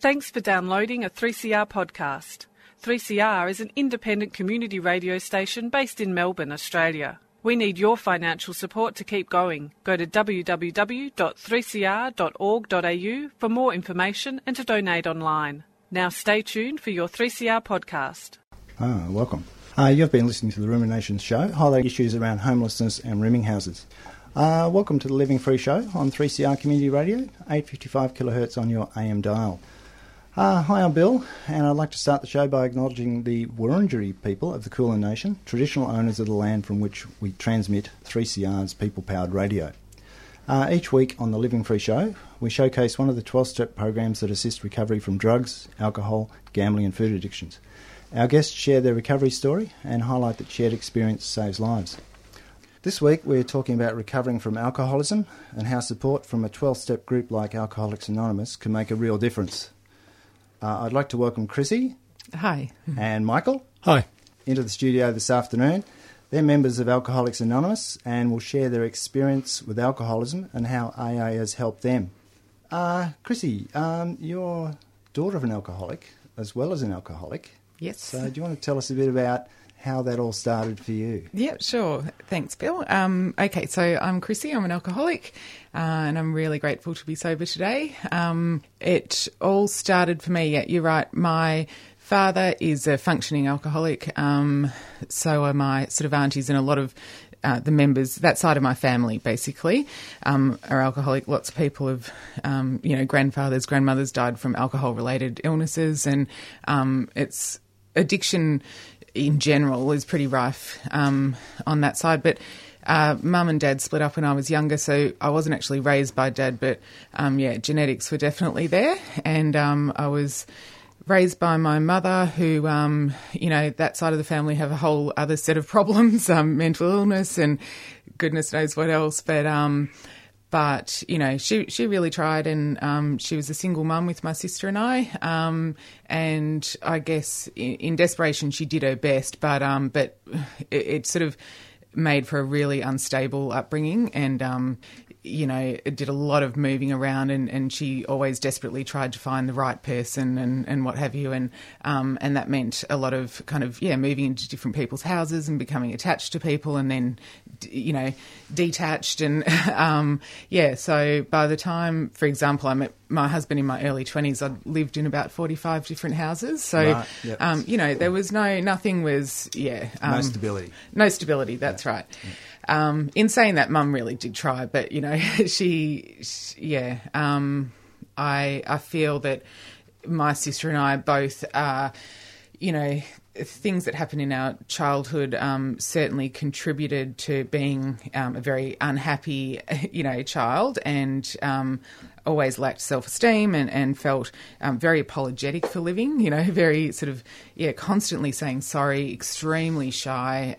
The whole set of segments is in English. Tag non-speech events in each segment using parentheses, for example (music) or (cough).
Thanks for downloading a 3CR podcast. 3CR is an independent community radio station based in Melbourne, Australia. We need your financial support to keep going. Go to www.3cr.org.au for more information and to donate online. Now stay tuned for your 3CR podcast. Ah, welcome. Uh, you've been listening to the Ruminations Show, highlighting issues around homelessness and rooming houses. Uh, welcome to the Living Free Show on 3CR Community Radio, 855 kilohertz on your AM dial. Uh, hi, I'm Bill, and I'd like to start the show by acknowledging the Wurundjeri people of the Kulin Nation, traditional owners of the land from which we transmit 3CR's people powered radio. Uh, each week on the Living Free Show, we showcase one of the 12 step programs that assist recovery from drugs, alcohol, gambling, and food addictions. Our guests share their recovery story and highlight that shared experience saves lives. This week, we're talking about recovering from alcoholism and how support from a 12 step group like Alcoholics Anonymous can make a real difference. Uh, I'd like to welcome Chrissy. Hi. And Michael. Hi. Into the studio this afternoon. They're members of Alcoholics Anonymous and will share their experience with alcoholism and how AA has helped them. Uh, Chrissy, um, you're daughter of an alcoholic as well as an alcoholic. Yes. So, do you want to tell us a bit about how that all started for you? Yeah, sure. Thanks, Bill. Um, okay, so I'm Chrissy. I'm an alcoholic, uh, and I'm really grateful to be sober today. Um, it all started for me. Yeah, you're right. My father is a functioning alcoholic. Um, so are my sort of aunties and a lot of uh, the members, that side of my family, basically, um, are alcoholic. Lots of people have, um, you know, grandfathers, grandmothers died from alcohol-related illnesses, and um, it's addiction in general is pretty rife um, on that side. But uh, mum and dad split up when I was younger, so I wasn't actually raised by dad, but um, yeah, genetics were definitely there. And um, I was raised by my mother, who, um, you know, that side of the family have a whole other set of problems, (laughs) um, mental illness and goodness knows what else. But um, but you know she she really tried and um, she was a single mum with my sister and I um, and I guess in, in, desperation she did her best but um, but (sighs) it, it, sort of made for a really unstable upbringing and um, you know, did a lot of moving around, and, and she always desperately tried to find the right person and, and what have you, and um, and that meant a lot of kind of yeah, moving into different people's houses and becoming attached to people, and then you know, detached, and (laughs) um, yeah. So by the time, for example, I met my husband in my early twenties, I'd lived in about forty five different houses. So right. yep. um, you know, there was no nothing was yeah, no um, stability, no stability. That's yeah. right. Yeah. Um, in saying that, Mum really did try, but you know, (laughs) she, she yeah. Um, I I feel that my sister and I both are, you know, things that happened in our childhood um, certainly contributed to being um, a very unhappy, (laughs) you know, child, and um, always lacked self esteem and, and felt um, very apologetic for living. You know, (laughs) very sort of yeah, constantly saying sorry, extremely shy.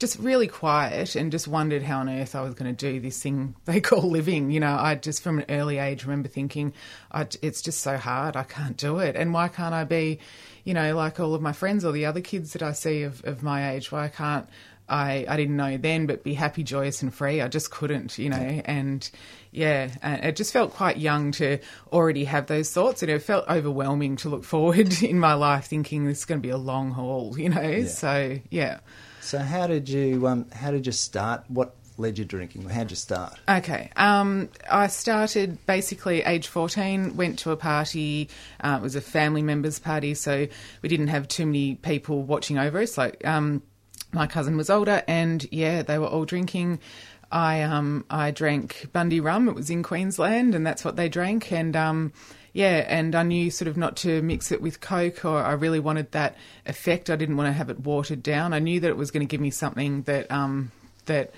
Just really quiet and just wondered how on earth I was going to do this thing (laughs) they call living. You know, I just from an early age remember thinking, it's just so hard, I can't do it. And why can't I be, you know, like all of my friends or the other kids that I see of, of my age? Why can't I, I didn't know then, but be happy, joyous, and free? I just couldn't, you know, and yeah, and it just felt quite young to already have those thoughts, and it felt overwhelming to look forward (laughs) in my life, thinking this is going to be a long haul, you know. Yeah. So yeah. So how did you um, how did you start? What led you drinking? How did you start? Okay, um, I started basically age fourteen. Went to a party. Uh, it was a family members party, so we didn't have too many people watching over us. Like um, my cousin was older, and yeah, they were all drinking. I um I drank Bundy rum. It was in Queensland, and that's what they drank. And um, yeah, and I knew sort of not to mix it with Coke, or I really wanted that effect. I didn't want to have it watered down. I knew that it was going to give me something that um, that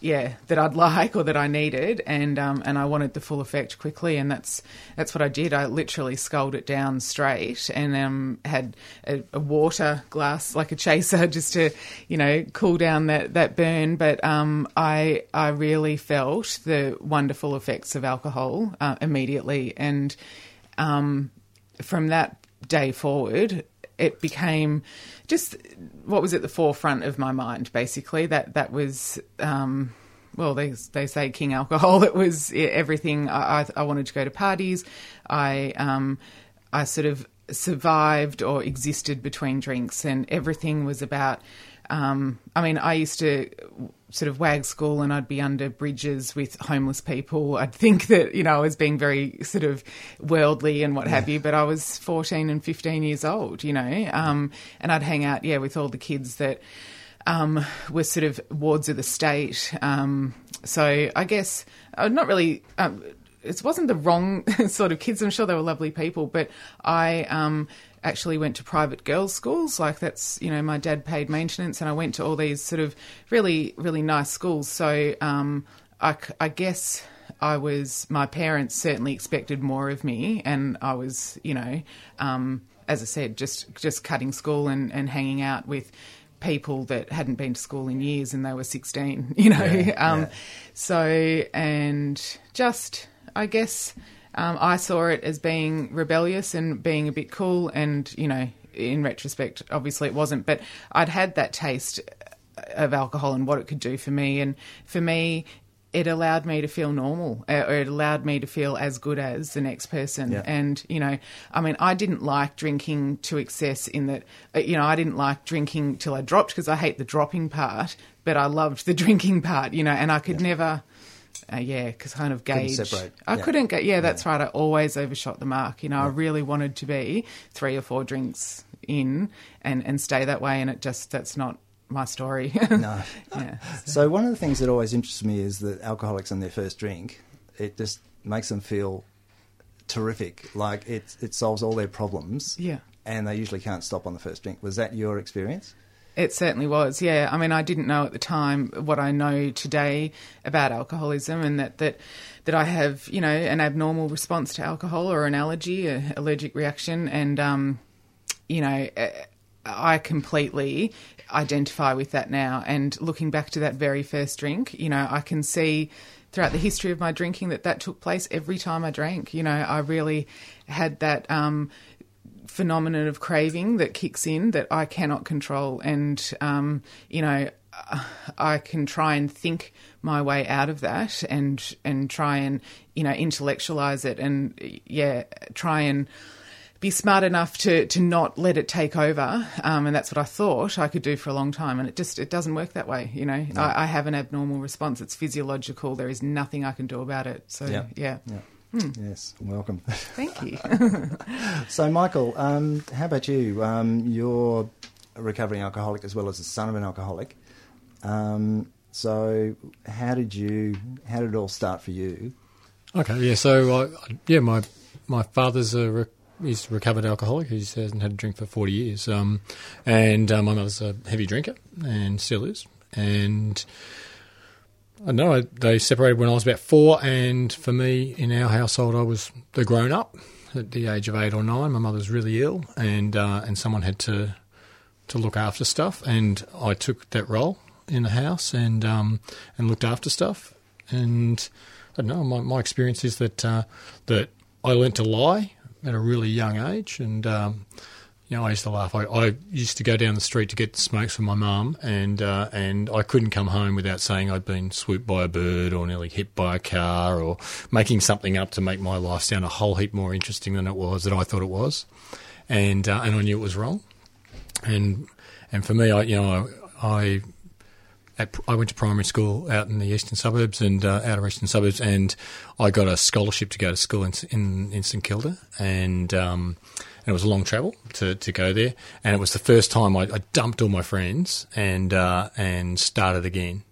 yeah that I'd (laughs) like or that I needed, and um, and I wanted the full effect quickly, and that's that's what I did. I literally sculled it down straight, and um, had a, a water glass like a chaser (laughs) just to you know cool down that that burn. But um, I I really felt the wonderful effects of alcohol uh, immediately, and um, from that day forward, it became just what was at the forefront of my mind. Basically, that that was. Um, well, they they say king alcohol. (laughs) It was everything. I, I, I wanted to go to parties. I um, I sort of survived or existed between drinks, and everything was about. Um, I mean, I used to sort of wag school and I'd be under bridges with homeless people. I'd think that, you know, I was being very sort of worldly and what yeah. have you, but I was 14 and 15 years old, you know, um, and I'd hang out, yeah, with all the kids that um, were sort of wards of the state. Um, so I guess uh, not really. Um, it wasn't the wrong (laughs) sort of kids. I'm sure they were lovely people, but I um, actually went to private girls' schools. Like that's you know my dad paid maintenance, and I went to all these sort of really really nice schools. So um, I, I guess. I was my parents certainly expected more of me, and I was, you know, um, as I said, just just cutting school and, and hanging out with people that hadn't been to school in years and they were 16, (laughs) you know. Yeah, um, yeah. So, and just, I guess, um, I saw it as being rebellious and being a bit cool. And, you know, in retrospect, obviously it wasn't, but I'd had that taste of alcohol and what it could do for me. And for me, it allowed me to feel normal uh, or it allowed me to feel as good as the next person yeah. and you know i mean i didn't like drinking to excess in that uh, you know i didn't like drinking till i dropped because i hate the dropping part but i loved the (laughs) drinking part you know and i could yeah. never uh, yeah, because kind of gauge. Couldn't I yeah. couldn't get. Yeah, that's yeah. right. I always overshot the mark. You know, yeah. I really wanted to be three or four drinks in and and stay that way, and it just that's not my story. (laughs) no. Yeah. So one of the things that always interests me is that alcoholics on their first drink, it just makes them feel terrific. Like it it solves all their problems. Yeah. And they usually can't stop on the first drink. Was that your experience? It certainly was, yeah. I mean, I didn't know at the time what I know today about alcoholism, and that that that I have, you know, an abnormal response to alcohol or an allergy, an allergic reaction, and um, you know, I completely identify with that now. And looking back to that very first drink, you know, I can see throughout the history of my drinking that that took place every time I drank. You know, I really had that um, phenomenon of craving that kicks in that I cannot control. And, um, you know, I can try and think my way out of that and and try and you know intellectualize it and yeah try and be smart enough to to not let it take over, um, and that's what I thought I could do for a long time, and it just it doesn't work that way. You know, no. I, I, have an abnormal response. It's physiological. There is nothing I can do about it. So yeah, yeah. yeah. Hmm. Yes, welcome. Thank you. (laughs) so, Michael, um, how about you? Um, you're a recovering alcoholic as well as the son of an alcoholic. Um, so, how did you? How did it all start for you? Okay, yeah. So, I, yeah, my my father's a he's a recovered alcoholic. He hasn't had a drink for 40 years. Um, and uh, my mother's a heavy drinker and still is. And I know they separated when I was about four. And for me, in our household, I was the grown up at the age of eight or nine. My mother was really ill, and uh, and someone had to to look after stuff. And I took that role in the house and um, and looked after stuff. And I don't know. My, my experience is that uh, that I learnt to lie at a really young age, and um, you know, I used to laugh. I, I, used to go down the street to get smokes from my mum, and uh, and I couldn't come home without saying I'd been swooped by a bird or nearly hit by a car, or making something up to make my life sound a whole heap more interesting than it was that I thought it was, and uh, and I knew it was wrong, and and for me, I you know I, I I went to primary school out in the eastern suburbs and uh, outer eastern suburbs, and I got a scholarship to go to school in in, in St Kilda, and, um, it was a long travel to, to go there, and it was the first time I, I dumped all my friends and uh, and started again,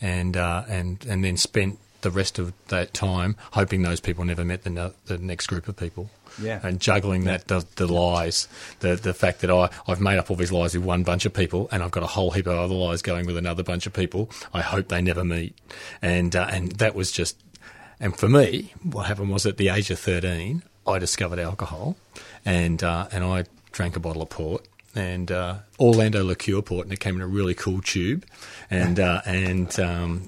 and uh, and and then spent the rest of that time hoping those people never met the, the next group of people yeah. and juggling that the, the, lies, the the fact that I I've made up all these lies with one bunch of people, and I've got a whole heap of other lies going with another bunch of people. I hope they never meet, and uh, and that was just. And for me, what happened was at the age of thirteen, I discovered alcohol, and uh, and I drank a bottle of port, and uh, Orlando liqueur port, and it came in a really cool tube, and uh, and um,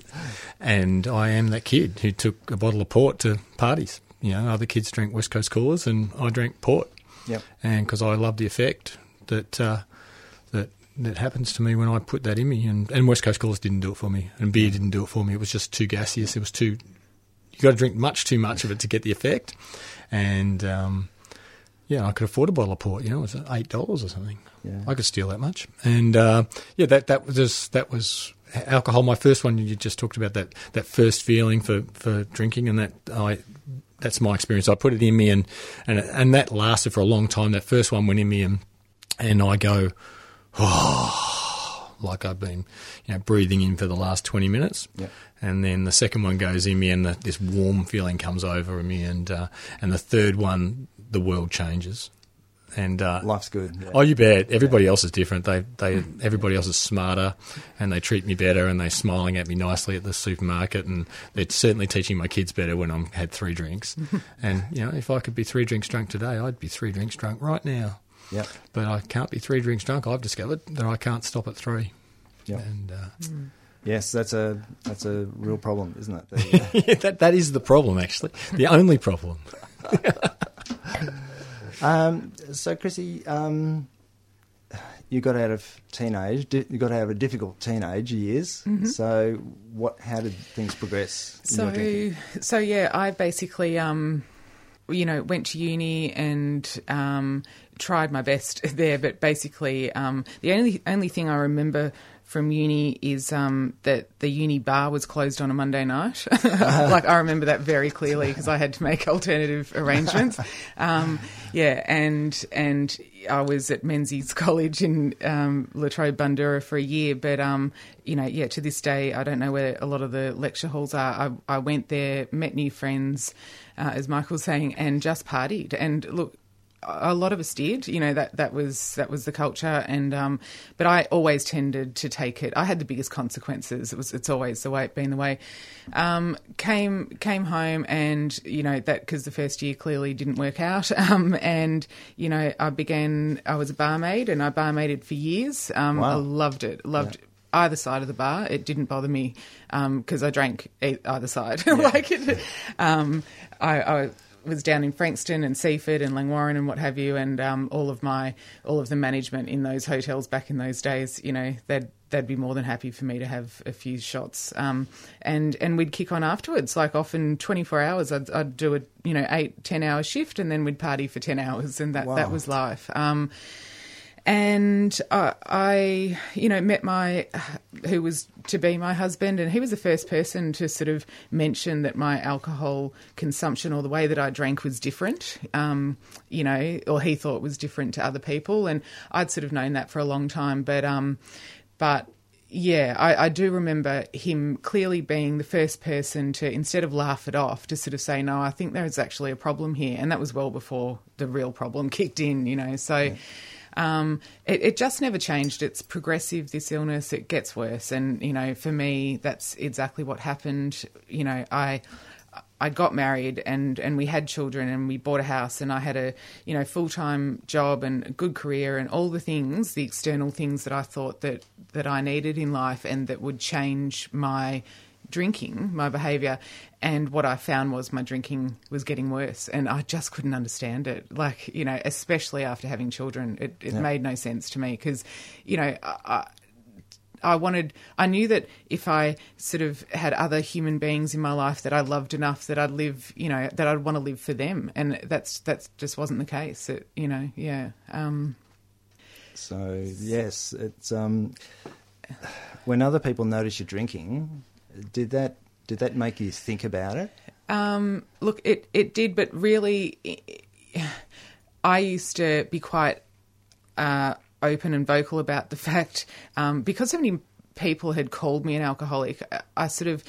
and I am that kid who took a bottle of port to parties you know, other kids drink West Coast coolers, and I drank port. Yep. And because I love the effect that uh, that that happens to me when I put that in me, and, and West Coast coolers didn't do it for me, and beer didn't do it for me. It was just too gaseous. It was too. You got to drink much too much of it to get the effect, and um, yeah, I could afford a bottle of port. You know, it was eight dollars or something. Yeah. I could steal that much. And uh, yeah, that that was just, that was alcohol. My first one. You just talked about that that first feeling for, for drinking, and that I that's my experience. I put it in me, and and and that lasted for a long time. That first one went in me, and and I go, oh, like I've been, you know, breathing in for the last twenty minutes. Yep. And then the second one goes in me, and the, this warm feeling comes over me, and uh, and the third one, the world changes, and uh, Life's good. Yeah. Oh, you bet. Everybody else is different. They, they, everybody else is smarter, and they treat me better, and they're smiling at me nicely at the supermarket, and they're certainly teaching my kids better when I'm had three drinks. (laughs) and you know, if I could be three drinks drunk today, I'd be three drinks drunk right now. Yep. But I can't be three drinks drunk. I've discovered that I can't stop at three. Yep. And uh, Yes, that's a that's a real problem, isn't it? (laughs) Yeah, that that is the problem. Actually, the only problem. (laughs) (laughs) um, so, Chrissy, um, you got out of teenage. di- You got out of a difficult teenage years. So, what? How did things progress? in So, so yeah, I basically, um, you know, went to uni and um, tried my best (laughs) there. But basically, um, the only only thing I remember from uni is um, that the uni bar was closed on a Monday night. (laughs) like I remember that very clearly because I had to make (laughs) alternative arrangements. Um, yeah, and and I was at Menzies College in um, La Trobe Bundoora for a year, but um, you know, yeah, to this day, I don't know where a lot of the lecture halls are. I, I went there, met new friends, uh, as Michael was saying, and just partied. And look, a lot of us did. You know that that was that was the culture, and um, but I always tended to take it. I had the biggest consequences. It was it's always the way it been the way. Um, came came home, and you know that because the first year clearly didn't work out. (laughs) Um, and you know I began. I was a barmaid, and I barmaided for years. Um, Wow. I loved it. Loved. Either side of the bar, it didn't bother me because I drank either side. (laughs) like, it, um, I, I was down in Frankston and Seaford and Langwarrin and what have you, and um, all of my all of the management in those hotels back in those days, you know, they'd they'd be more than happy for me to have a few shots, um, and and we'd kick on afterwards. Like often, twenty four hours, I'd, I'd do a you know eight ten hour shift, and then we'd party for ten hours, and that Wow. that was life. Um, and uh, I, you know, met my who was to be my husband, and he was the first person to sort of mention that my alcohol consumption or the way that I drank was different, um, you know, or he thought was different to other people, and I'd sort of known that for a long time, but um, but yeah, I, I do remember him clearly being the first person to, instead of laugh it off, to sort of say, no, I think there is actually a problem here. And that was well before the real problem kicked in, you know. So um, it, it just never changed. It's progressive, this illness, it gets worse. And, you know, for me, that's exactly what happened. You know, I. I got married and, and we had children and we bought a house and I had a you know full time job and a good career and all the things the external things that I thought that that I needed in life and that would change my drinking my behavior and what I found was my drinking was getting worse and I just couldn't understand it like you know especially after having children it, it made no sense to me because you know I, I I wanted, I knew that if I sort of had other human beings in my life that I loved enough that I'd live, you know, that I'd want to live for them. And that's, that's just wasn't the case. It, you know, yeah. Um, So yes, it's um, (sighs) when other people notice you're drinking, did that did that make you think about it? Um, look, it, it did, but really, I used to be quite uh, open and vocal about the (laughs) fact um, because so many people had called me an alcoholic. I- sort of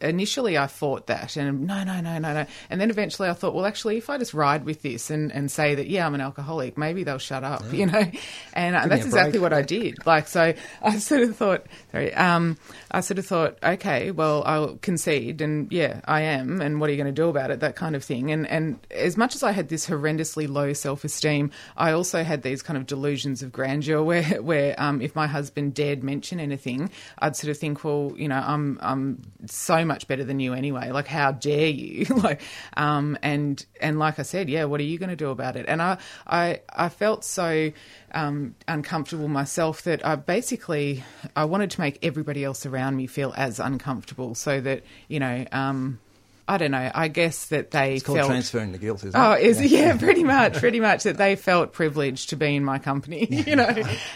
initially I fought that, and no, no, no, no, no, and then eventually I thought, well, actually, if I just ride with this and, and say that yeah, I'm an alcoholic, maybe they'll shut up, you know, and uh, me that's exactly what I did. Like, so I sort of thought, sorry, um, I sort of thought, okay, well, I'll concede, and yeah, I am, and what are you going to do about it? That kind of thing. And and as much as I had this horrendously low self esteem, I also had these kind of delusions of grandeur, where (laughs) where um, if my husband dared mention anything, I'd sort of think, well, you know, I'm I'm so much better than you anyway. Like, how dare you? (laughs) like, um, and and like I said, yeah, what are you going to do about it? And I I I felt so um, uncomfortable myself that I basically I wanted to make everybody else around me feel as uncomfortable, so that you know. Um, I don't know. I guess that they It's called felt. transferring the guilt, isn't Oh, it? is yeah. pretty much, pretty much that they felt privileged to be in my company, (laughs) you know.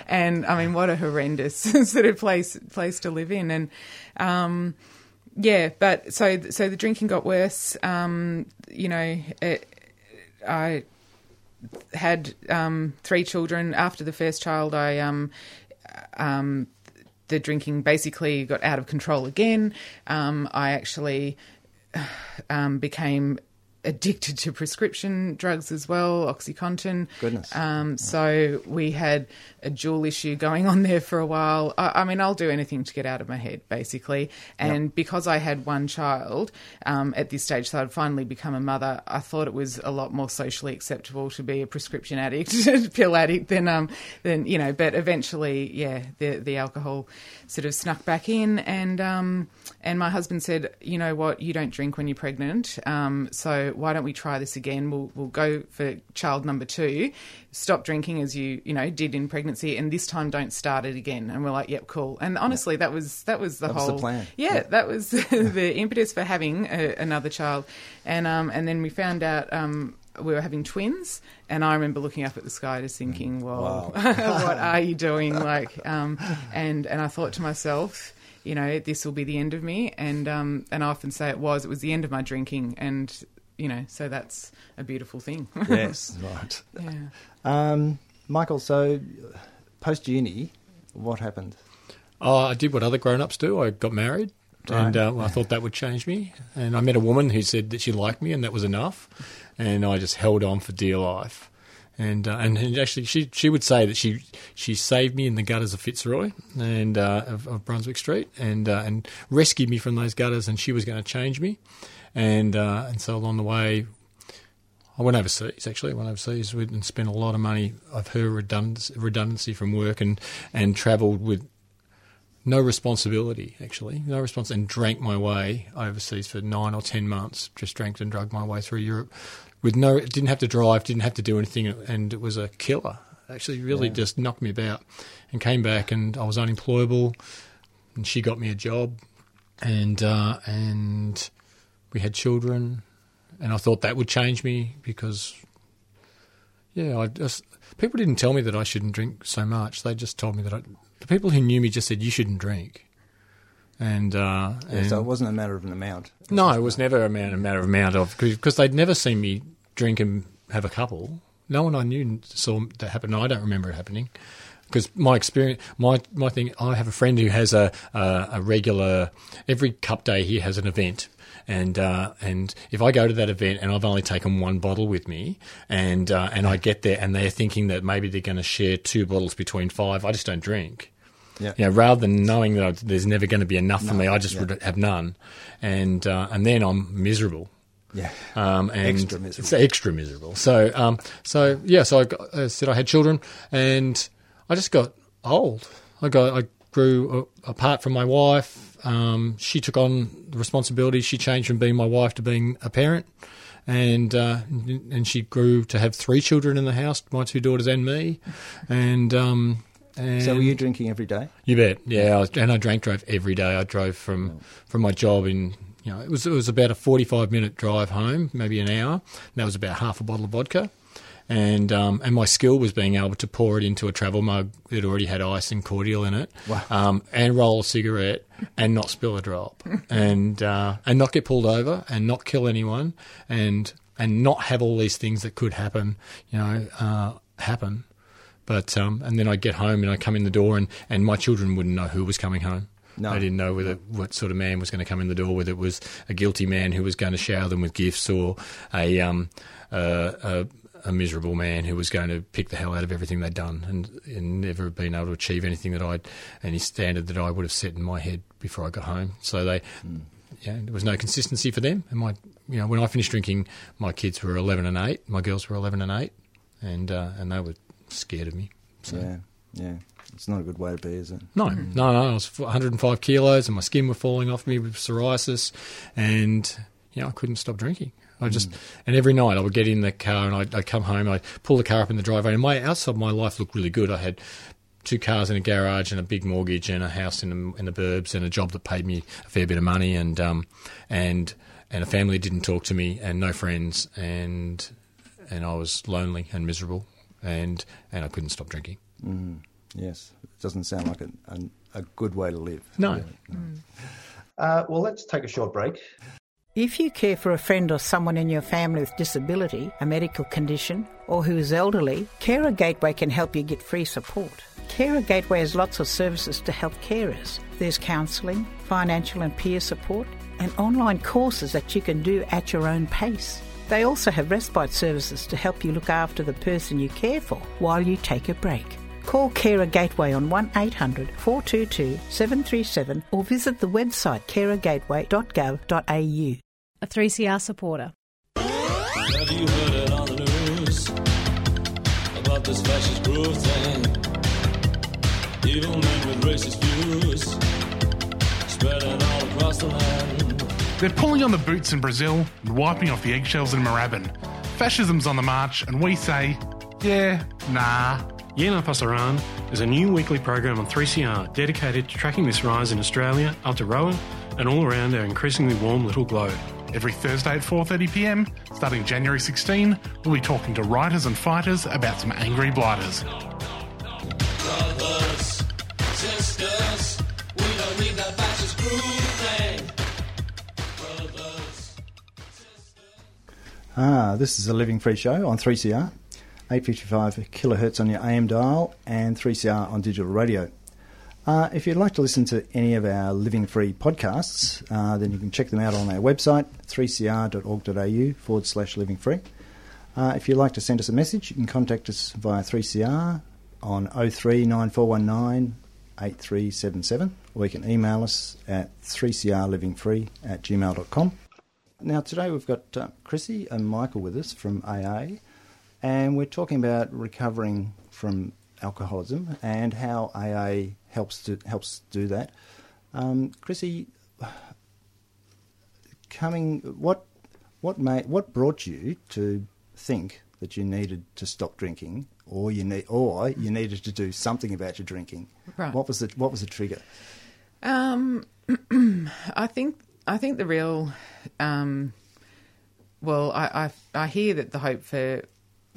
And I mean, what a horrendous (laughs) sort of place place to live in, and um, yeah. But so so the drinking got worse. Um, you know, it, I had um, three children. After the first child, I um, um, the drinking basically got out of control again. Um, I actually (sighs) um, became addicted to prescription drugs as well, OxyContin. Goodness. Um, so we had a dual issue going on (laughs) there for a while. I, I mean, I'll do anything to get out of my head, basically. And because I had one child um, at this stage, so I'd finally become a mother, I thought it was a lot more socially acceptable to be a prescription addict, (laughs) pill addict, than um, than you know. But eventually, yeah, the the alcohol sort of snuck back in, and um, and my husband said, you know what, you don't drink when you're pregnant, um, so why don't we try this again? We'll we'll go for child number two, stop drinking as you you know did in pregnancy, and this time don't start it again. And we're like, yep, cool. And honestly, that was that was the That was whole the plan. Yeah, Yeah. that was (laughs) the impetus for having a, another child, and um and then we found out um. We were having twins, and I remember looking up at the sky, just thinking, "Well, (laughs) what are you doing?" (laughs) Like, um, and and I thought to myself, you know, this will be the end of me. And um, and I often say it was. It was the end of my drinking, and you know, so that's a beautiful thing. yes, (laughs) right. yeah. Um, Michael, so post uni, what happened? Oh, I did what other grown-ups do. I got married, and uh, I thought that would change me. And I met a woman who said that she liked me, and that was enough. And I just held on for dear life. And uh, and and actually, she she would say that she she saved me in the gutters of Fitzroy and uh, of, of Brunswick Street, and uh, and rescued me from those gutters. And she was going to change me. And uh, and so along the way, I went overseas. Actually, I went overseas and spent a lot of money of her redundancy, redundancy from work, and and travelled with no responsibility. Actually, no response, and drank my way overseas for nine or ten months. Just drank and drugged my way through Europe with no. Didn't have to drive. Didn't have to do anything, and it was a killer. Actually, really just knocked me about, and came back, and I was unemployable, and she got me a job, and uh, and we had children, and I thought that would change me because, yeah, I just people didn't tell me that I shouldn't drink so much. They just told me that I, the people who knew me just said you shouldn't drink, and, uh, Yeah, and so it wasn't a matter of an amount. no, it was never a, man, a matter of amount of because they'd never seen me drink and have a couple. No one I knew saw that happen. I don't remember it happening because my experience, my my thing. I have a friend who has a a, a regular every cup day he has an event. And uh, and if I go to that event and I've only taken one bottle with me, and uh, and I get there and they're thinking that maybe they're going to share two bottles between five, I just don't drink. Yeah. You know, rather than knowing that I, there's never going to be enough for No, me, I just yeah. would have none, and uh, and then I'm miserable. Yeah. Um, and Extra miserable. It's extra miserable. So, um, so yeah. So I got, I said I had children, and I just got old. I got I grew apart from my wife. Um, she took on the responsibility. She changed from being my wife to being a parent, and uh, and she grew to have three children in the house, my two daughters and me, and. Um, and So were you drinking every day? you bet. Yeah, I was, and I drank drove every day. I drove from from my job in you know it was it was about a forty five minute drive home, maybe an hour. And that was about half a bottle of vodka, and um, and my skill was being able to pour it into a travel mug that already had ice and cordial in it, Wow. um, and roll a cigarette and not spill a drop, (laughs) and uh, and not get pulled over and not kill anyone, and and not have all these things that could happen, you know, uh, happen. But um, and then I get home and I come in the door and, and my children wouldn't know who was coming home. No. They didn't know whether what sort of man was going to come in the door, whether it was a guilty man who was going to shower them with gifts or a um, uh, a, a miserable man who was going to pick the hell out of everything they'd done and, and never been able to achieve anything that I'd any standard that I would have set in my head before I got home. So they, yeah, there was no consistency for them. And my, you know, when I finished drinking, my kids were eleven and eight. My girls were eleven and eight, and uh, and they were scared of me. So. Yeah. Yeah. It's not a good way to be, is it? No, no, no. I was 105 kilos, and my skin was falling off me with psoriasis, and you know I couldn't stop drinking. I just and every night I would get in the car and I'd, I'd come home. I'd pull the car up in the driveway, and my outside my life looked really good. I had two cars in a garage and a big mortgage and a house in the, in the burbs and a job that paid me a fair bit of money and um and and a family didn't talk to me, and no friends, and and I was lonely and miserable, and and I couldn't stop drinking. Mm, yes, it doesn't sound like a, a, a good way to live. No. really. Uh, well, let's take a short break. If you care for a friend or someone in your family with disability, a medical condition, or who is elderly, Carer Gateway can help you get free support. Carer Gateway has lots of services to help carers. There's counselling, financial and peer support, and online courses that you can do at your own pace. They also have respite services to help you look after the person you care for while you take a break. Call Carer Gateway on 1800 422 737 or visit the website carergateway.gov.au. a 3CR supporter. Have you heard it on the news about this fascist groove thing? Evil men with racist views spreading all across the land. They're pulling on the boots in Brazil and wiping off the eggshells in Moorabbin. Fascism's on the march, and we say, yeah, nah. Yeah Nah Pasaran is a new weekly program on 3CR dedicated to tracking this rise in Australia, Aotearoa, and all around our increasingly warm little globe. Every Thursday at 4.30pm, starting January 16, we'll be talking to writers and fighters about some angry blighters. Brothers, sisters, we don't need that fascist groove thing. Brothers. Ah, this is a Living Free show on 3CR, 855 kilohertz on your AM dial, and 3CR on digital radio. Uh, if you'd like to listen to any of our Living Free podcasts, uh, then you can check them out on our website, 3cr.org.au forward slash living free. Uh, if you'd like to send us a message, you can contact us via 3CR on 039419 8377, or you can email us at 3crlivingfree at gmail.com. Now, today we've got uh, Chrissy and Michael with us from AA, and we're talking about recovering from alcoholism and how AA helps to helps do that. Um, Chrissy, coming, what what made what brought you to think that you needed to stop drinking, or you need, or you needed to do something about your drinking? Right. What was the what was the trigger? Um, (clears throat) I think I think the real, um, well, I, I I hear that the hope for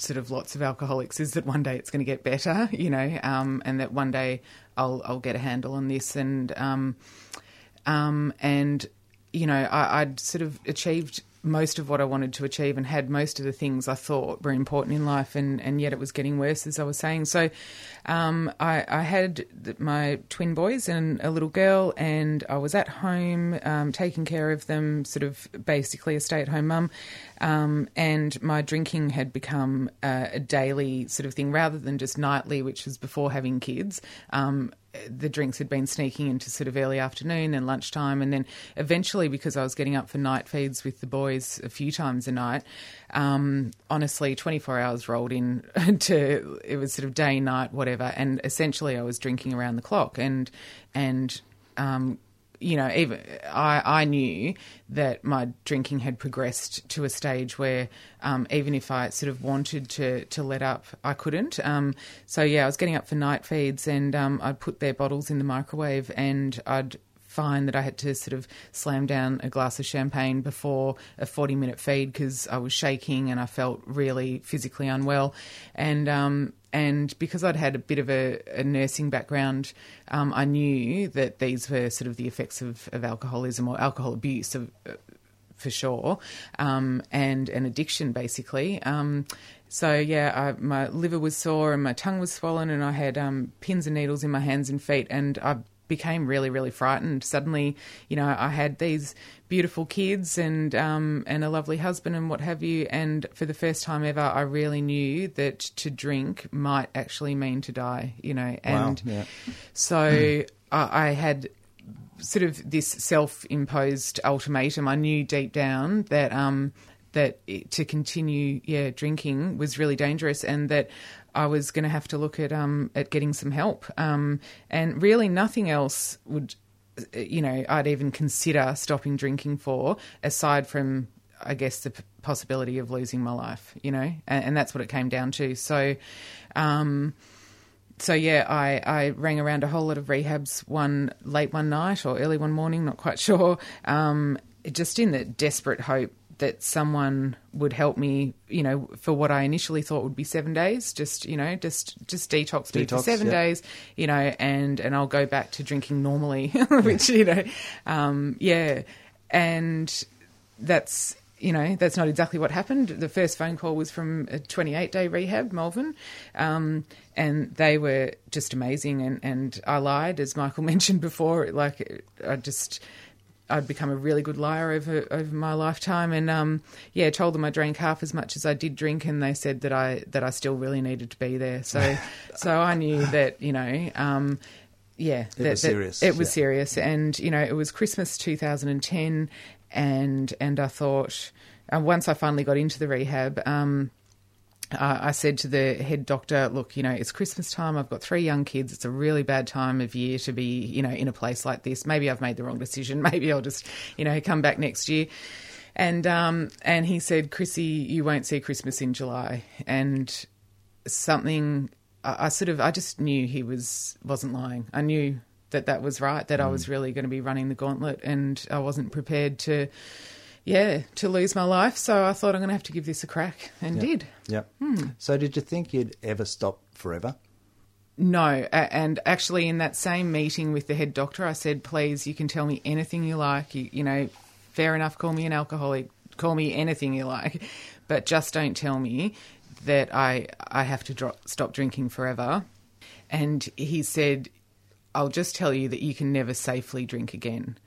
sort of lots of alcoholics is that one day it's going to get better, (laughs) you know, um, and that one day I'll I'll get a handle on this, and um, um, and you know, I, I'd sort of achieved most of what I wanted to achieve and had most of the things I thought were important in life, and, and yet it was getting worse, as I was saying. So um, I, I had my twin boys and a little girl, and I was at home um, taking care of them, sort of basically a stay at home mum. Um, and my drinking had become uh, a daily sort of thing rather than just nightly, which was before having kids. Um, the drinks had been sneaking into sort of early afternoon and lunchtime, and then eventually, because I was getting up for night feeds with the boys a few times a night, um, honestly, 24 hours rolled in (laughs) to it was sort of day, night, whatever, and essentially I was drinking around the clock, and and um, you know, even I, I knew that my drinking had progressed to a stage where um, even if I sort of wanted to, to let up, I couldn't. Um, so yeah, I was getting up for night feeds, and um, I'd put their bottles in the microwave, and I'd find that I had to sort of slam down a glass of champagne before a 40 minute feed because I was shaking and I felt really physically unwell. And, um, and because I'd had a bit of a, a nursing background, um, I knew that these were sort of the effects of, of alcoholism or alcohol abuse of, uh, for sure, um, and an addiction basically. Um, so yeah, I, my liver was sore and my tongue was swollen, and I had um, pins and needles in my hands and feet, and I became really, really frightened. Suddenly, you know, I had these beautiful kids and um, and a lovely husband and what have you. And for the first time ever, I really knew that to drink might actually mean to die. You know, and yeah. so I, I had sort of this self-imposed ultimatum. I knew deep down that um, that to continue, yeah, drinking was really dangerous, and that I was going to have to look at um, at getting some help. Um, and really, nothing else would, you know, I'd even consider stopping drinking for, aside from, I guess, the possibility of losing my life. You know, and, and that's what it came down to. So. Um, so yeah, I, I rang around a whole lot of rehabs one late one night or early one morning, not quite (laughs) sure. Um, just in the desperate hope that someone would help me, you know, for what I initially thought would be seven days, just you know, just just detox, me for Detox, seven yeah. days, you know, and and I'll go back to drinking normally, (laughs) which you know, um, yeah, and that's you know that's not exactly what happened. The first phone call was from a 28 day rehab, Melbourne, um, and they were just amazing. And and I lied, as Michael (laughs) mentioned before, like I just. I'd become a really good liar over over my lifetime, and um, yeah, told them I drank half as much as I did drink, and they said that I that I still really needed to be there. So, (laughs) so I knew that you know, um, yeah, It that, was that- serious, It was yeah. serious, and you know, it was Christmas 2010, and and I thought uh, once I finally got into the rehab. Um, uh, I said to the head doctor, "Look, you know, it's Christmas time. I've got three young kids. It's a really bad time of year to be, you know, in a place like this. Maybe I've made the wrong decision. (laughs) Maybe I'll just, you know, come back next year." And um, and he said, "Chrissy, you won't see Christmas in July." And something, I, I sort of, I just knew he was wasn't lying. I knew that that was right. That I was really going to be running the gauntlet, and I wasn't prepared to. Yeah, to lose my life. So I thought I'm going to have to give this a crack, and Yeah. did. Yep. Hmm. So, did you think you'd ever stop forever? No, and actually, in that same meeting with the head doctor, I said, "Please, you can tell me anything you like. You, you know, fair enough. Call me an alcoholic. Call me anything you like, but just don't tell me that I I have to drop, stop drinking forever." And he said, "I'll just tell you that you can never safely drink again."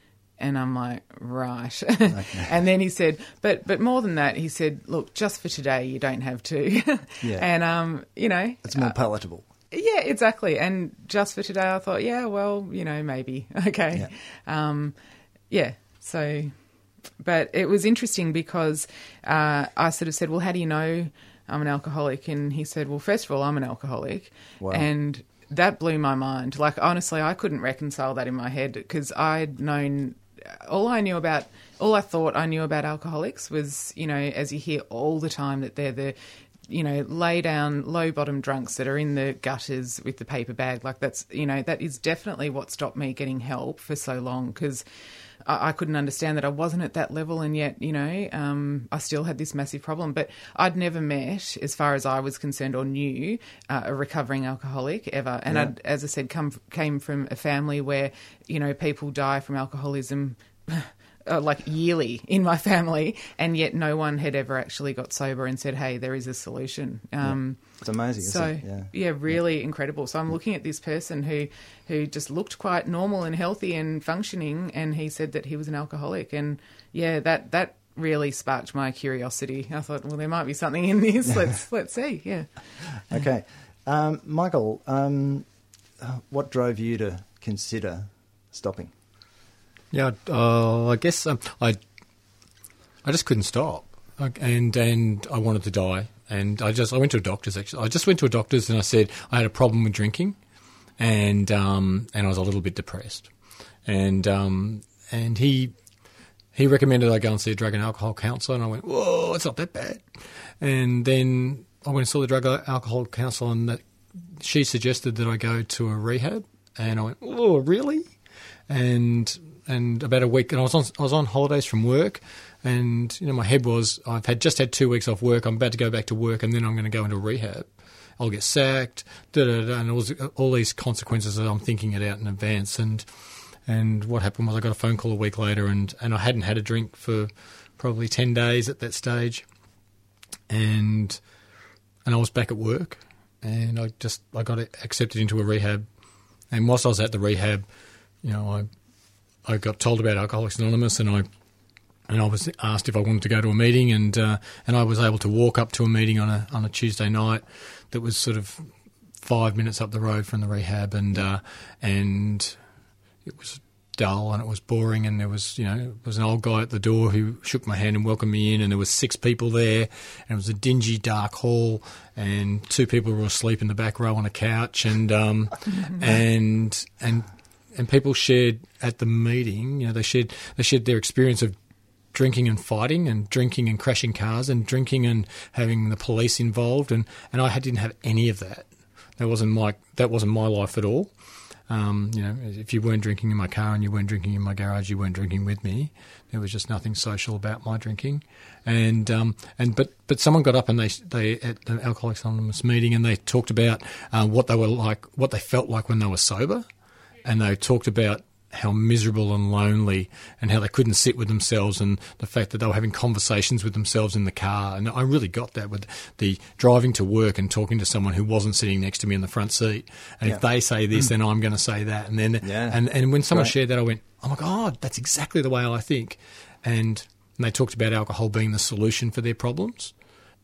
And I'm like, right. (laughs) and then he said, but but more than that, he said, look, just for today, you don't have to. (laughs) Yeah. And um, you know, It's more palatable. yeah, exactly. And just for today, I thought, yeah, well, you know, maybe. (laughs) Okay. Yeah. Um, yeah. So, but it was interesting because uh, I sort of said, well, how do you know I'm an alcoholic? And he said, well, first of all, I'm an alcoholic. Wow. And that blew my mind. Like, honestly, I couldn't reconcile that in my head because I'd known. All I knew about, all I thought I knew about alcoholics was, you know, as you hear all the time that they're the you know, lay down low bottom drunks that are in the gutters with the paper bag. Like that's, you know, that is definitely what stopped me getting help for so long because I, I couldn't understand that I wasn't at that level and yet, you know, um, I still had this massive problem. But I'd never met, as far as I was concerned or knew, uh, a recovering alcoholic ever. And Yeah. I'd, as I said, come came from a family where, you know, people die from alcoholism. (laughs) Uh, like yearly in my family, and yet no one had ever actually got sober and said, "Hey, there is a solution." Um, It's amazing, so it? Yeah. yeah, really incredible. So I'm looking at this person who who just looked quite normal and healthy and functioning, and he said that he was an alcoholic, and yeah, that that really sparked my curiosity. I thought, well, there might be something in this. (laughs) Let's let's see. Yeah. Okay. Um, Michael, um, uh, what drove you to consider stopping? Yeah, uh, I guess um, I I just couldn't stop, and and I wanted to die, and I just I went to a doctor's actually. I just went to a doctor's and I said I had a problem with drinking, and um, and I was a little bit depressed, and um, and he he recommended I go and see a drug and alcohol counsellor, and I went, whoa, it's not that bad, and then I went and saw the drug and alcohol counsellor, and that she suggested that I go to a rehab, and I went, oh, really? and and about a week, and I was on I was on holidays from work, and you know my head was I've had just had two weeks off work. I'm about to go back to work, and then I'm going to go into rehab. I'll get sacked, da, da, da, and all, all these consequences that I'm thinking it out in advance. And and what happened was I got a phone call a week later, and and I hadn't had a drink for probably ten days at that stage, and and I was back at work, and I just I got accepted into a rehab, and whilst I was at the rehab, you know I I got told about Alcoholics Anonymous, and I and I was asked if I wanted to go to a meeting, and uh, and I was able to walk up to a meeting on a on a Tuesday night that was sort of five minutes up the road from the rehab, and uh, and it was dull and it was boring, and there was you know there was an old guy at the door who shook my hand and welcomed me in, and there was six people there, and it was a dingy dark hall, and two people were asleep in the back row on a couch, and um, (laughs) and and and people shared at the meeting, you know, they shared they shared their experience of drinking and fighting and drinking and crashing cars and drinking and having the police involved and, and I didn't have any of that. That wasn't my that wasn't my life at all. Um, you know, if you weren't drinking in my car and you weren't drinking in my garage, you weren't drinking with me. There was just nothing social about my drinking. And um, and but but someone got up and they they at the Alcoholics Anonymous meeting and they talked about uh, what they were like, what they felt like when they were sober, and they talked about how miserable and lonely and how they couldn't sit with themselves and the fact that they were having conversations with themselves in the car. And I really got that with the driving to work and talking to someone who wasn't sitting next to me in the front seat. And Yeah. if they say this, mm. then I'm going to say that. And then, Yeah. and, and when someone Great. shared that, I went, oh my God, that's exactly the way I think. And, and they talked about alcohol being the solution for their problems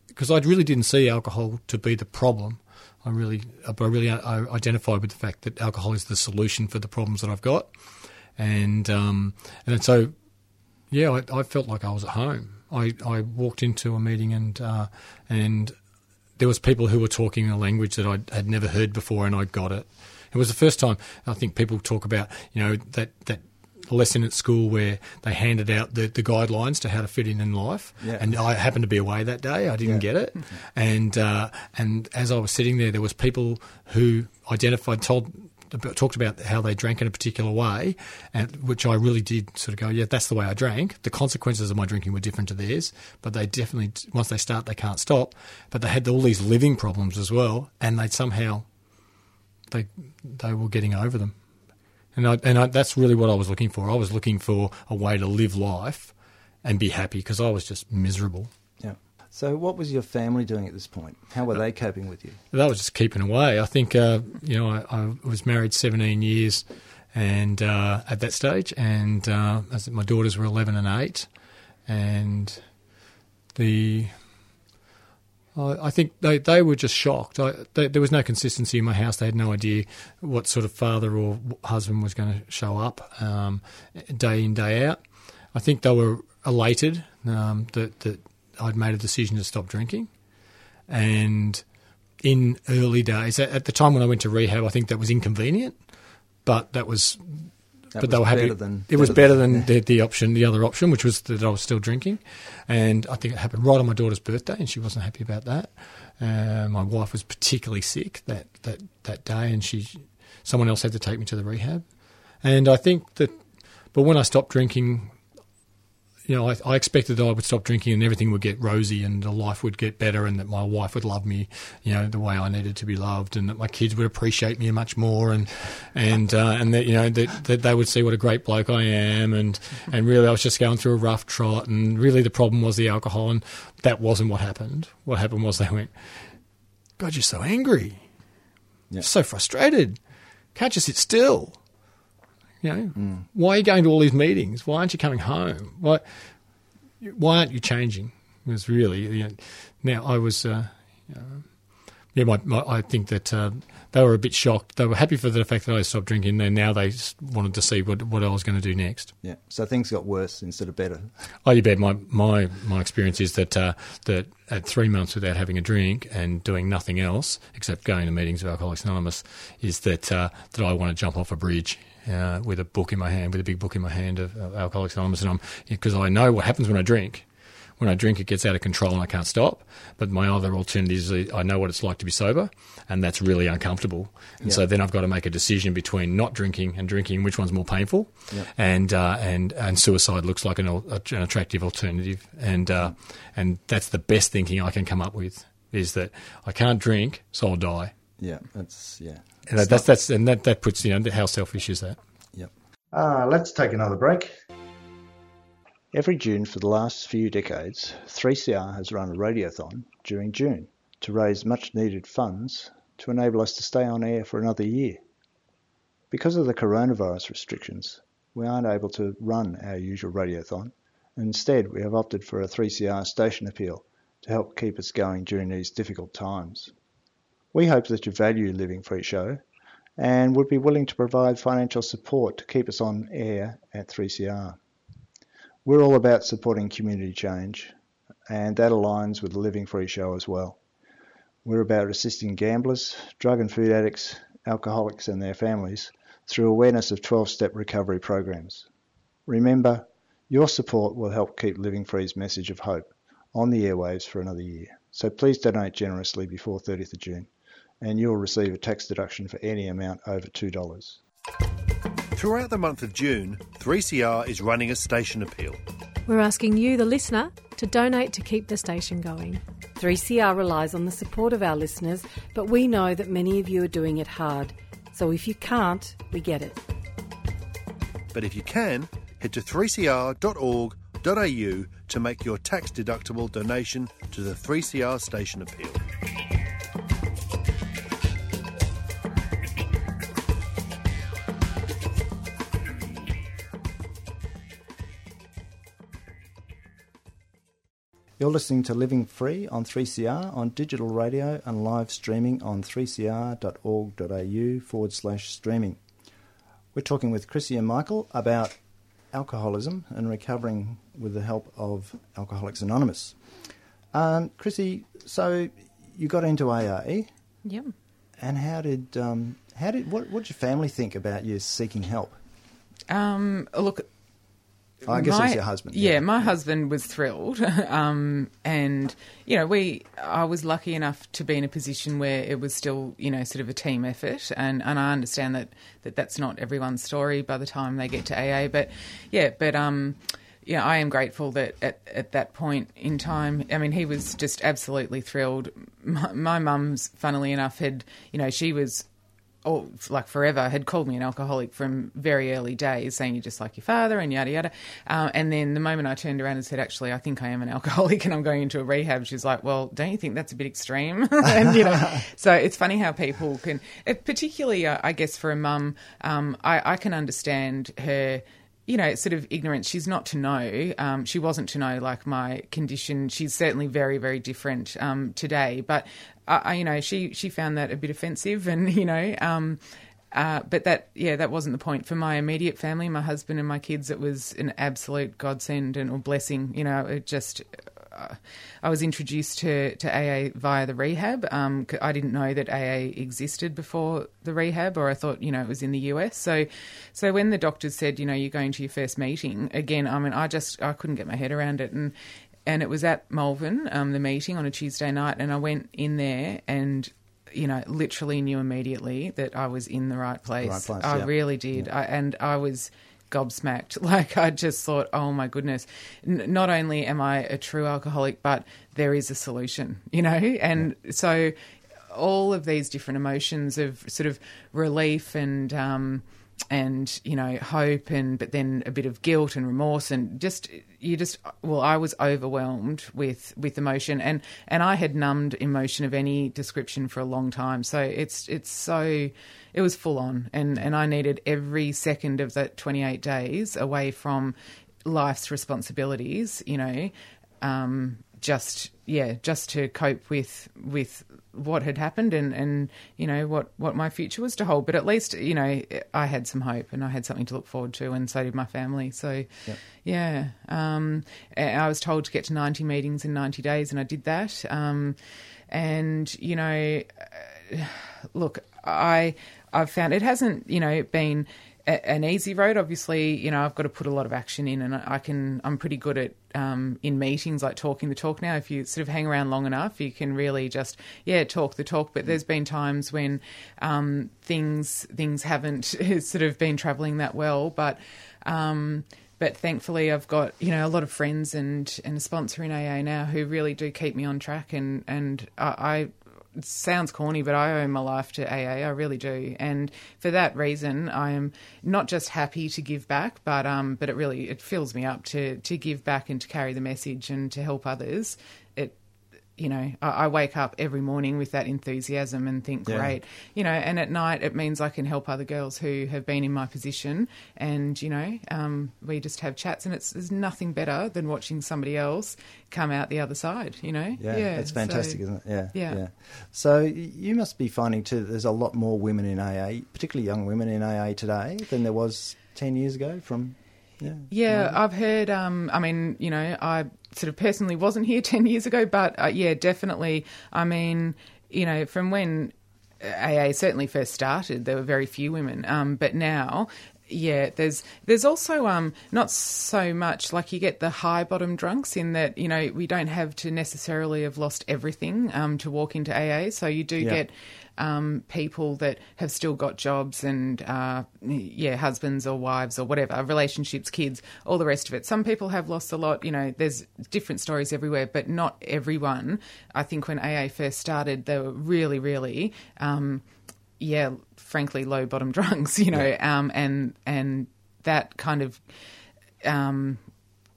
because I really didn't see alcohol to be the problem. I really, I really I identified with the fact that alcohol is the solution for the problems that I've got, and um, and so, yeah, I, I felt like I was at home. I, I walked into a meeting and uh, and there was people who were talking in a language that I had never heard before, and I got it. It was the first time I think people talk about you know that that lesson at school where they handed out the, the guidelines to how to fit in in life, Yeah. and I happened to be away that day. I didn't Yeah. get it, (laughs) and uh, and as I was sitting there, there was people who identified, told. Talked about how they drank in a particular way, and which I really did sort of go, yeah, that's the way I drank. The consequences of my drinking were different to theirs, but they definitely once they start, they can't stop. But they had all these living problems as well, and they somehow they they were getting over them. And I, and I, that's really what I was looking for. I was looking for a way to live life and be happy because I was just miserable. Yeah. So, what was your family doing at this point? How were they coping with you? That was just keeping away. I think uh, you know I, I was married 17 years, and uh, at that stage, and uh, as my daughters were 11 and 8, and the I think they, they were just shocked. I, they, there was no consistency in my house. They had no idea what sort of father or husband was going to show up um, day in, day out. I think they were elated um, that, that I'd made a decision to stop drinking. And in early days, at the time when I went to rehab, I think that was inconvenient, but that was That but they were happy. better than- it was better better than- than (laughs) the, the option, the other option, which was that I was still drinking, and I think it happened right on my daughter's birthday, and she wasn't happy about that. Uh, my wife was particularly sick that, that, that day, and she someone else had to take me to the rehab, and I think that. But when I stopped drinking, you know, I, I expected that I would stop drinking and everything would get rosy and the life would get better and that my wife would love me, you know, the way I needed to be loved and that my kids would appreciate me much more and and uh, and that you know that, that they would see what a great bloke I am and and really I was just going through a rough trot and really the problem was the alcohol and that wasn't what happened. What happened was they went, God, you're so angry, Yeah. you're so frustrated, can't you sit still? You know, why are you going to all these meetings? Why aren't you coming home? Why, why aren't you changing? It was really you know, now I was. Uh, uh, yeah, my, my, I think that uh, they were a bit shocked. They were happy for the fact that I stopped drinking, and now they wanted to see what what I was going to do next. Yeah. So things got worse instead of better. (laughs) Oh, you bet. My my my experience is that uh, that at three months without having a drink and doing nothing else except going to meetings of Alcoholics Anonymous, is that uh, that I want to jump off a bridge uh, with a book in my hand, with a big book in my hand of, of Alcoholics Anonymous, and I'm because I know what happens when I drink. When I drink, it gets out of control and I can't stop. But my other alternative is I know what it's like to be sober, and that's really uncomfortable. And Yeah. so then I've got to make a decision between not drinking and drinking, which one's more painful. Yeah. And uh, and and suicide looks like an, an attractive alternative, and uh, and that's the best thinking I can come up with is that I can't drink, so I'll die. Yeah. That's yeah. And that, that's that's and that that puts you know how selfish is that? Yep. Uh, let's take another break. Every June for the last few decades, 3CR has run a radiothon during June to raise much needed funds to enable us to stay on air for another year. Because of the coronavirus restrictions, we aren't able to run our usual radiothon. Instead, we have opted for a 3CR station appeal to help keep us going during these difficult times. We hope that you value Living Free Show and would be willing to provide financial support to keep us on air at 3CR. We're all about supporting community change, and that aligns with the Living Free show as well. We're about assisting gamblers, drug and food addicts, alcoholics, and their families through awareness of 12 step recovery programs. Remember, your support will help keep Living Free's message of hope on the airwaves for another year. So please donate generously before 30th of June, and you'll receive a tax deduction for any amount over $2. Throughout the month of June, 3CR is running a station appeal. We're asking you, the listener, to donate to keep the station going. 3CR relies on the support of our listeners, but we know that many of you are doing it hard. So if you can't, we get it. But if you can, head to 3cr.org.au to make your tax deductible donation to the 3CR station appeal. You're listening to Living Free on 3CR on digital radio and live streaming on 3cr.org.au forward slash streaming. We're talking with Chrissy and Michael about alcoholism and recovering with the help of Alcoholics Anonymous. Um, Chrissy, so you got into AA, Yep. and how did um, how did what what did your family think about you seeking help? Um, look, I guess it was your husband. Yeah, my husband was thrilled, (laughs) um, and you know, we. I was lucky enough to be in a position where it was still, you know, sort of a team effort, and and I understand that that that's not everyone's story by the time they get to AA, but yeah, but um. Yeah, I am grateful that at, at that point in time, I mean, he was just absolutely thrilled. My, my mum's, funnily enough, had, you know, she was or like forever, had called me an alcoholic from very early days, saying you're just like your father and yada yada. Uh, and then the moment I turned around and said, actually, I think I am an alcoholic and I'm going into a rehab, she's like, well, don't you think that's a bit extreme? (laughs) and you know, (laughs) so it's funny how people can, particularly, uh, I guess, for a mum, um, I, I can understand her you know, sort of ignorance. She's not to know. Um, she wasn't to know like my condition. She's certainly very, very different um, today. But I, I, you know, she she found that a bit offensive, and (laughs) you know, um, uh, but that yeah, that wasn't the point for my immediate family, my husband and my kids. It was an absolute godsend and a blessing. You know, it just. I was introduced to, to AA via the rehab. Um, I didn't know that AA existed before the rehab, or I thought, you know, it was in the US. So, so when the doctors said, you know, you're going to your first meeting, again, I mean, I just I couldn't get my head around it, and and it was at Malvern, um, the meeting on a Tuesday night, and I went in there and. You know, literally knew immediately that I was in the right place. right place, I yeah. really did, I, and I was gobsmacked. (laughs) Like I just thought, oh my goodness, N- not only am I a true alcoholic, but there is a solution, (laughs) you know? And so all of these different emotions of sort of relief and, um, and you know hope and but then a bit of guilt and remorse and just you just well I was overwhelmed with with emotion and and I had numbed emotion of any description for a long time. So it's it's so it was full on and and I needed every second of that 28 days away from life's responsibilities you know um just yeah just to cope with with what had happened and and you know what what my future was to hold. But at least you know I had some hope and I had something to look forward to and so did my family. So yeah um I was told to get to 90 meetings in 90 days and I did that. Um and you know (sighs) look, I I've found it hasn't you know been an easy road. Obviously, you know I've got to put a lot of action in, and I can I'm pretty good at um, in meetings like talking the talk. Now, if you sort of hang around long enough, you can really just yeah talk the talk. But there's been times when um, things things haven't (laughs) sort of been travelling that well, but. Um, but thankfully, I've got you know a lot of friends and, and a sponsor in AA now who really do keep me on track, and and I, sounds corny, but I owe my life to AA. I really do, and for that reason, I am not just happy to give back, but um, but it really it fills me up to to give back and to carry the message and to help others. It you know, I, I wake up every morning with that enthusiasm and think, Yeah. great, you know, and at night it means I can help other girls who have been in my position, and you know, um, we just have chats, and it's there's nothing better than watching somebody else come out the other side, you know. Yeah, that's so- fantastic, isn't it? Yeah, Yeah. So you must be finding too that there's a lot more women in AA, particularly young women in AA today, than there was ten years ago. From yeah, Yeah, I've heard. Um, I mean, you know, I sort of personally wasn't here (laughs) ten years ago, but uh, yeah, definitely. I mean, you know, from when AA certainly first started, there were very few women, um, but now. Yeah, there's there's also um not so much like you get the high bottom drunks in that you know we don't have to necessarily have lost everything um to walk into AA, so you do Yeah. get um, people that have still got jobs and uh, yeah, husbands or wives or whatever, relationships, kids, all the rest of it. Some people have lost a lot. You know, there's different stories everywhere, but not everyone. I think when AA first started, they were really, really. Um, yeah, frankly, low bottom (laughs) drunks, you know, um, and and that kind of um,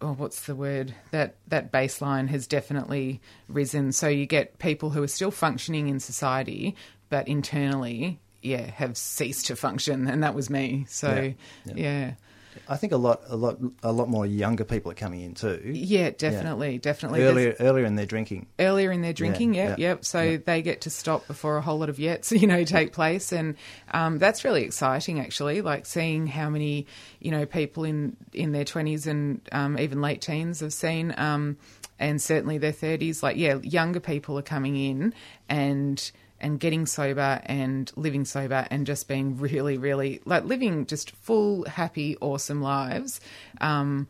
oh, what's the word? That that baseline has definitely risen. So you get people who are still functioning in society, but internally, yeah, have ceased to function, and that was me. So, Yeah. yeah. Yeah. Yeah. I think a lot, a lot, a lot more younger people are coming in too. Yeah, definitely, definitely. There's- Earlier, earlier in their drinking. earlier in their drinking. Yeah, yep, yeah, yep. So they get to stop before a whole lot of yets, (laughs) you know, take place, and um, that's really exciting. Actually, like seeing how many, you know, people in in their twenties and um, even late teens have seen, um, and certainly their thirties. Like, yeah, younger people are coming in and and getting sober and living sober and just being really, really like living just full, happy, awesome lives. Um,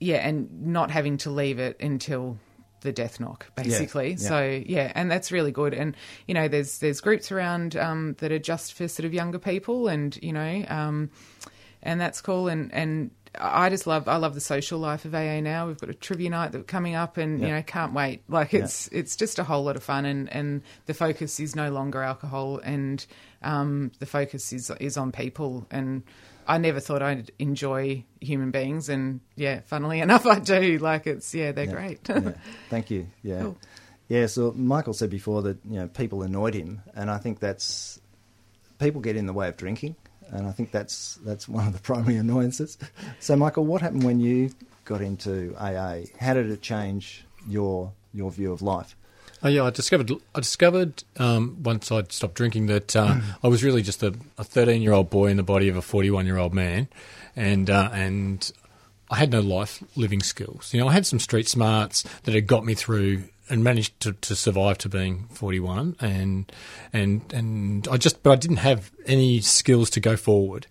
yeah, and not having to leave it until the death knock, basically. yeah. So yeah, and that's really good. And you know, there's there's groups around um, that are just for sort of younger people, and you know, um, and that's cool. And and I just love I love the social life of AA now. We've got a trivia night that coming up, and you know, can't wait. Like it's it's just a whole lot of fun, and and the focus is no longer alcohol, and um, the focus is is on people and. I never thought I'd enjoy human beings, and yeah, funnily (laughs) enough, I do. Like it's yeah, they're great. yeah. (laughs) Thank you. Yeah. Cool. Yeah, so Michael said before that, you know, people annoyed him and I think that's people get in the way of drinking and I think that's that's one of the (laughs) primary annoyances. So Michael, what happened when you got into AA? How did it change your your view of life? Oh yeah, I discovered. I discovered um, once I'd stopped drinking that uh, I was really just a thirteen-year-old boy in the body of a forty-one-year-old man, and uh, and I had no life living skills. You know, I had some street smarts that had got me through and managed to, to survive to being forty-one, and and and I just, but I didn't have any skills to go forward,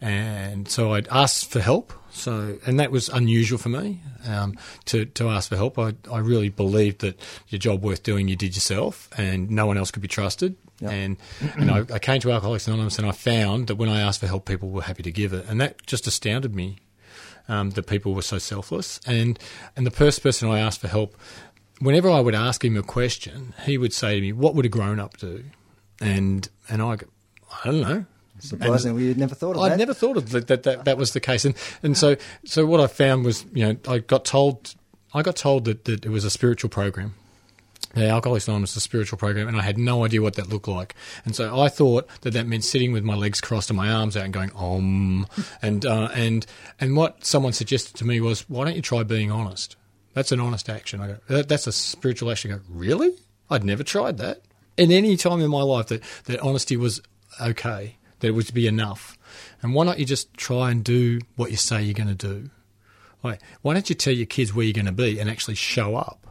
and so I'd asked for help. So, and that was unusual for me um, to to ask for help. I I really believed that your job worth doing you did yourself, and no one else could be trusted. And and I, I came to Alcoholics Anonymous, and I found that when I asked for help, people were happy to give it, and that just astounded me. Um, that people were so selfless, and and the first person I asked for help, whenever I would ask him a question, he would say to me, "What would a grown up do?" And and I go, I don't know. Surprisingly, you'd never thought of that. I'd never thought of that, that that that was the case, and and so so what I found was you know I got told I got told that, that it was a spiritual program. The Alcoholics Anonymous is a spiritual program, and I had no idea what that looked like. And so I thought that that meant sitting with my legs crossed and my arms out and going om. And uh, and and what someone suggested to me was, why don't you try being honest? That's an honest action. I go, that, that's a spiritual action. I go, really? I'd never tried that. In any time in my life that, that honesty was okay, that it would be enough. And why not you just try and do what you say you're going to do? Like, why don't you tell your kids where you're going to be and actually show up?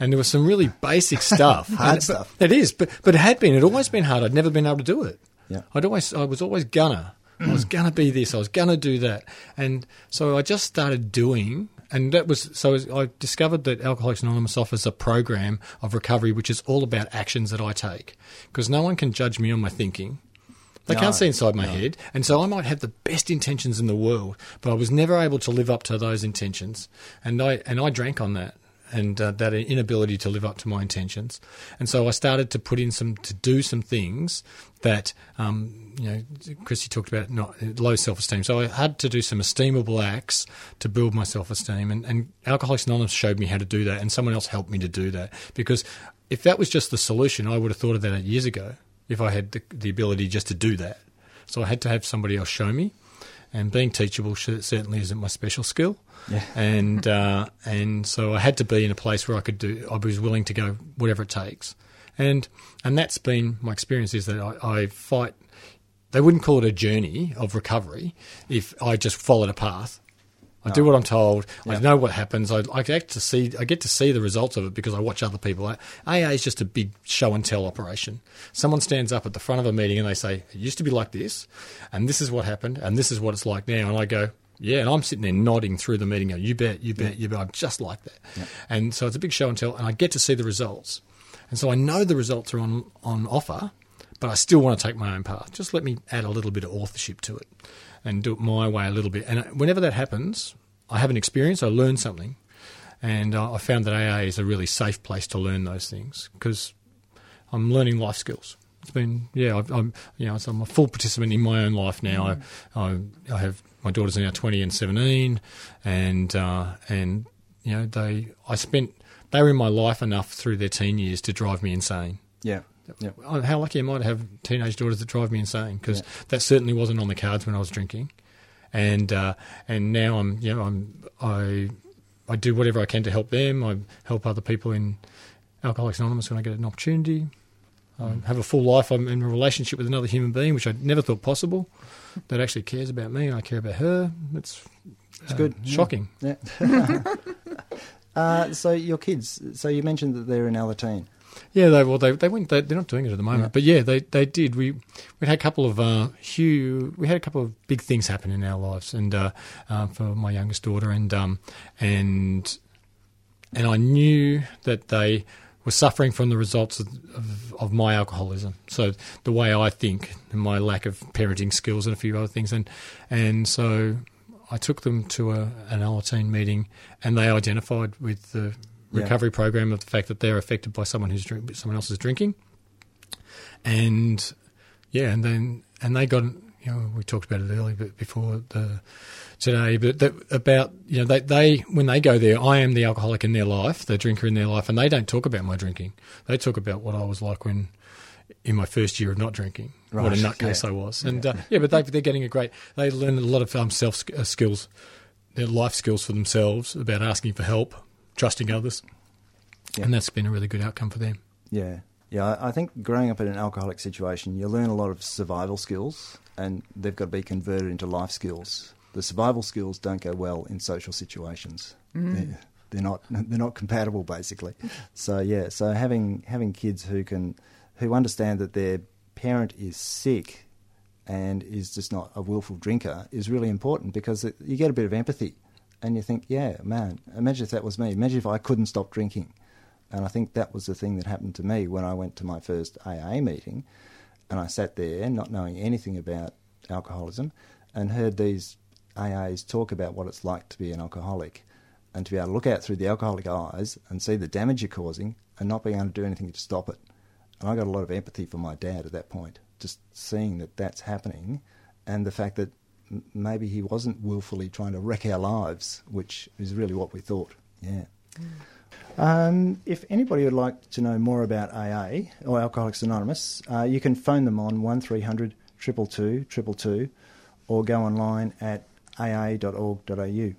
And there was some really basic (laughs) stuff. Hard And- stuff. It is, but but it had been. It always been hard. I'd never been able to do it. Yeah. I'd always. I was always gonna. I was gonna be this. I was gonna do that. And so I just started doing. And that was so. I discovered that Alcoholics Anonymous offers a program of recovery, which is all about actions that I take, because no one can judge me on my thinking. They No, can't see inside my no. head. And so I might have the best intentions in the world, but I was never able to live up to those intentions. And I, and I drank on that and uh, that inability to live up to my intentions. And so I started to put in some, to do some things that, um, you know, Chrissy talked about not low self esteem. So I had to do some esteemable acts to build my self esteem. And, and Alcoholics Anonymous showed me how to do that, and someone else helped me to do that. Because if that was just the solution, I would have thought of that years ago if I had the, the ability just to do that. So I had to have somebody else show me. And being teachable certainly isn't my special skill. Yeah. And uh, and so I had to be in a place where I could do. I was willing to go whatever it takes. And and that's been my experience is that I, I fight. They wouldn't call it a journey of recovery if I just followed a path. I do what I'm told. I Yeah. know what happens. I, I get to see. I get to see the results of it because I watch other people. AA is just a big show and tell operation. Someone stands up at the front of a meeting and they say, "It used to be like this, and this is what happened, and this is what it's like now." And I go, "Yeah," and I'm sitting there nodding through the meeting. Going, "You bet, you bet, you bet." I'm just like that. And so it's a big show and tell, and I get to see the results. And so I know the results are on on offer. but I still want to take my own path. Just let me add a little bit of authorship to it and do it my way a little bit. And whenever that happens, I have an experience, I learn something, and uh, I found that AA is a really safe place to learn those things because I'm learning life skills. It's been yeah, I've, I'm you know so I'm a full participant in my own life now. I, I I have my daughters are now 20 and 17, and uh, and you know they I spent they were in my life enough through their teen years to drive me insane. Yeah. Yeah. Oh, How lucky am I to have teenage daughters that drive me insane? Because Yeah. that certainly wasn't on the cards when I was drinking, and uh, and now I'm you know I'm I I do whatever I can to help them. I help other people in Alcoholics Anonymous when I get an opportunity. I have a full life. I'm in a relationship with another human being, which I never thought possible. That actually cares about me, and I care about her. It's It's uh, good. Shocking. Yeah. (laughs) uh, so your kids. So you mentioned that they're in Alateen. Yeah, they well they they went. They, they're not doing it at the moment, Yeah. but yeah, they they did. We we had a couple of uh, huge. We had a couple of big things happen in our lives, and uh, uh, for my youngest daughter, and um and and I knew that they were suffering from the results of, of, of my alcoholism. So the way I think and my lack of parenting skills and a few other things, and and so I took them to a, an Alateen meeting, and they identified with the Yeah. recovery program of the fact that they're affected by someone who's drink, someone else is drinking, and yeah, and then and they got you know we talked about it earlier, but before the today, but that, about you know they they when they go there, I am the alcoholic in their life, the drinker in their life, and they don't talk about my drinking. They talk about what I was like when in my first year of not drinking. What a Right, nutcase yeah. I was, and yeah, uh, yeah but they, they're getting a great. They learn a lot of um, self uh, skills, their life skills for themselves about asking for help, trusting others, Yeah. and that's been a really good outcome for them. Yeah, yeah. I think growing up in an alcoholic situation, you learn a lot of survival skills, and they've got to be converted into life skills. The survival skills don't go well in social situations. Mm. They're, they're not they're not compatible, basically. So yeah, so having having kids who can who understand that their parent is sick and is just not a willful drinker is really important because it, you get a bit of empathy, and you think, yeah, man, imagine if that was me. Imagine if I couldn't stop drinking. And I think that was the thing that happened to me when I went to my first AA meeting and I sat there not knowing anything about alcoholism and heard these AAs talk about what it's like to be an alcoholic and to be able to look out through the alcoholic eyes and see the damage you're causing and not being able to do anything to stop it. And I got a lot of empathy for my dad at that point, just seeing that that's happening and the fact that maybe he wasn't willfully trying to wreck our lives, which is really what we thought. Yeah. Mm. Um, if anybody would like to know more about AA or Alcoholics Anonymous, uh, you can phone them on 1300 222 222 or go online at aa.org.au.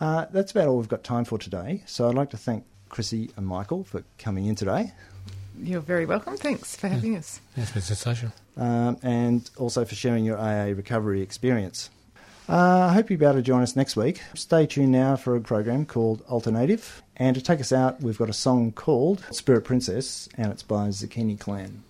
Uh, that's about all we've got time for today. So I'd like to thank Chrissy and Michael for coming in today You're very welcome. Thanks for having us. Yeah, it's been sensational. um, and also for sharing your AA recovery experience. Uh, I hope you'll be able to join us next week. Stay tuned now for a program called Alternative. And to take us out, we've got a song called Spirit Princess, and it's by Zucchini Clan.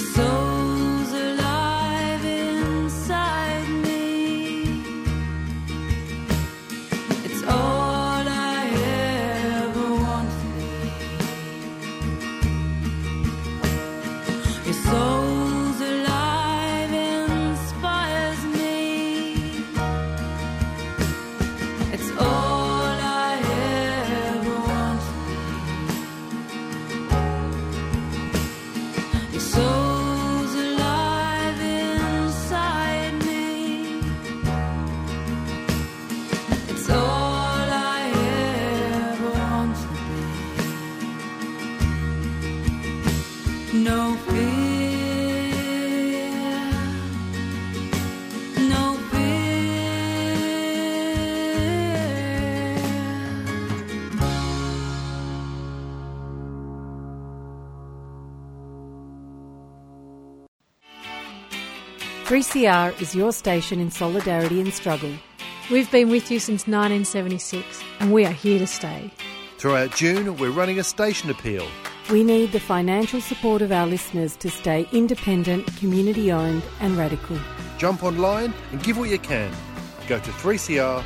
Be. 3CR is your station in solidarity and struggle. We've been with you since 1976 and we are here to stay. Throughout June, we're running a station appeal. We need the financial support of our listeners to stay independent, community owned, and radical. Jump online and give what you can. Go to 3cr.org.au.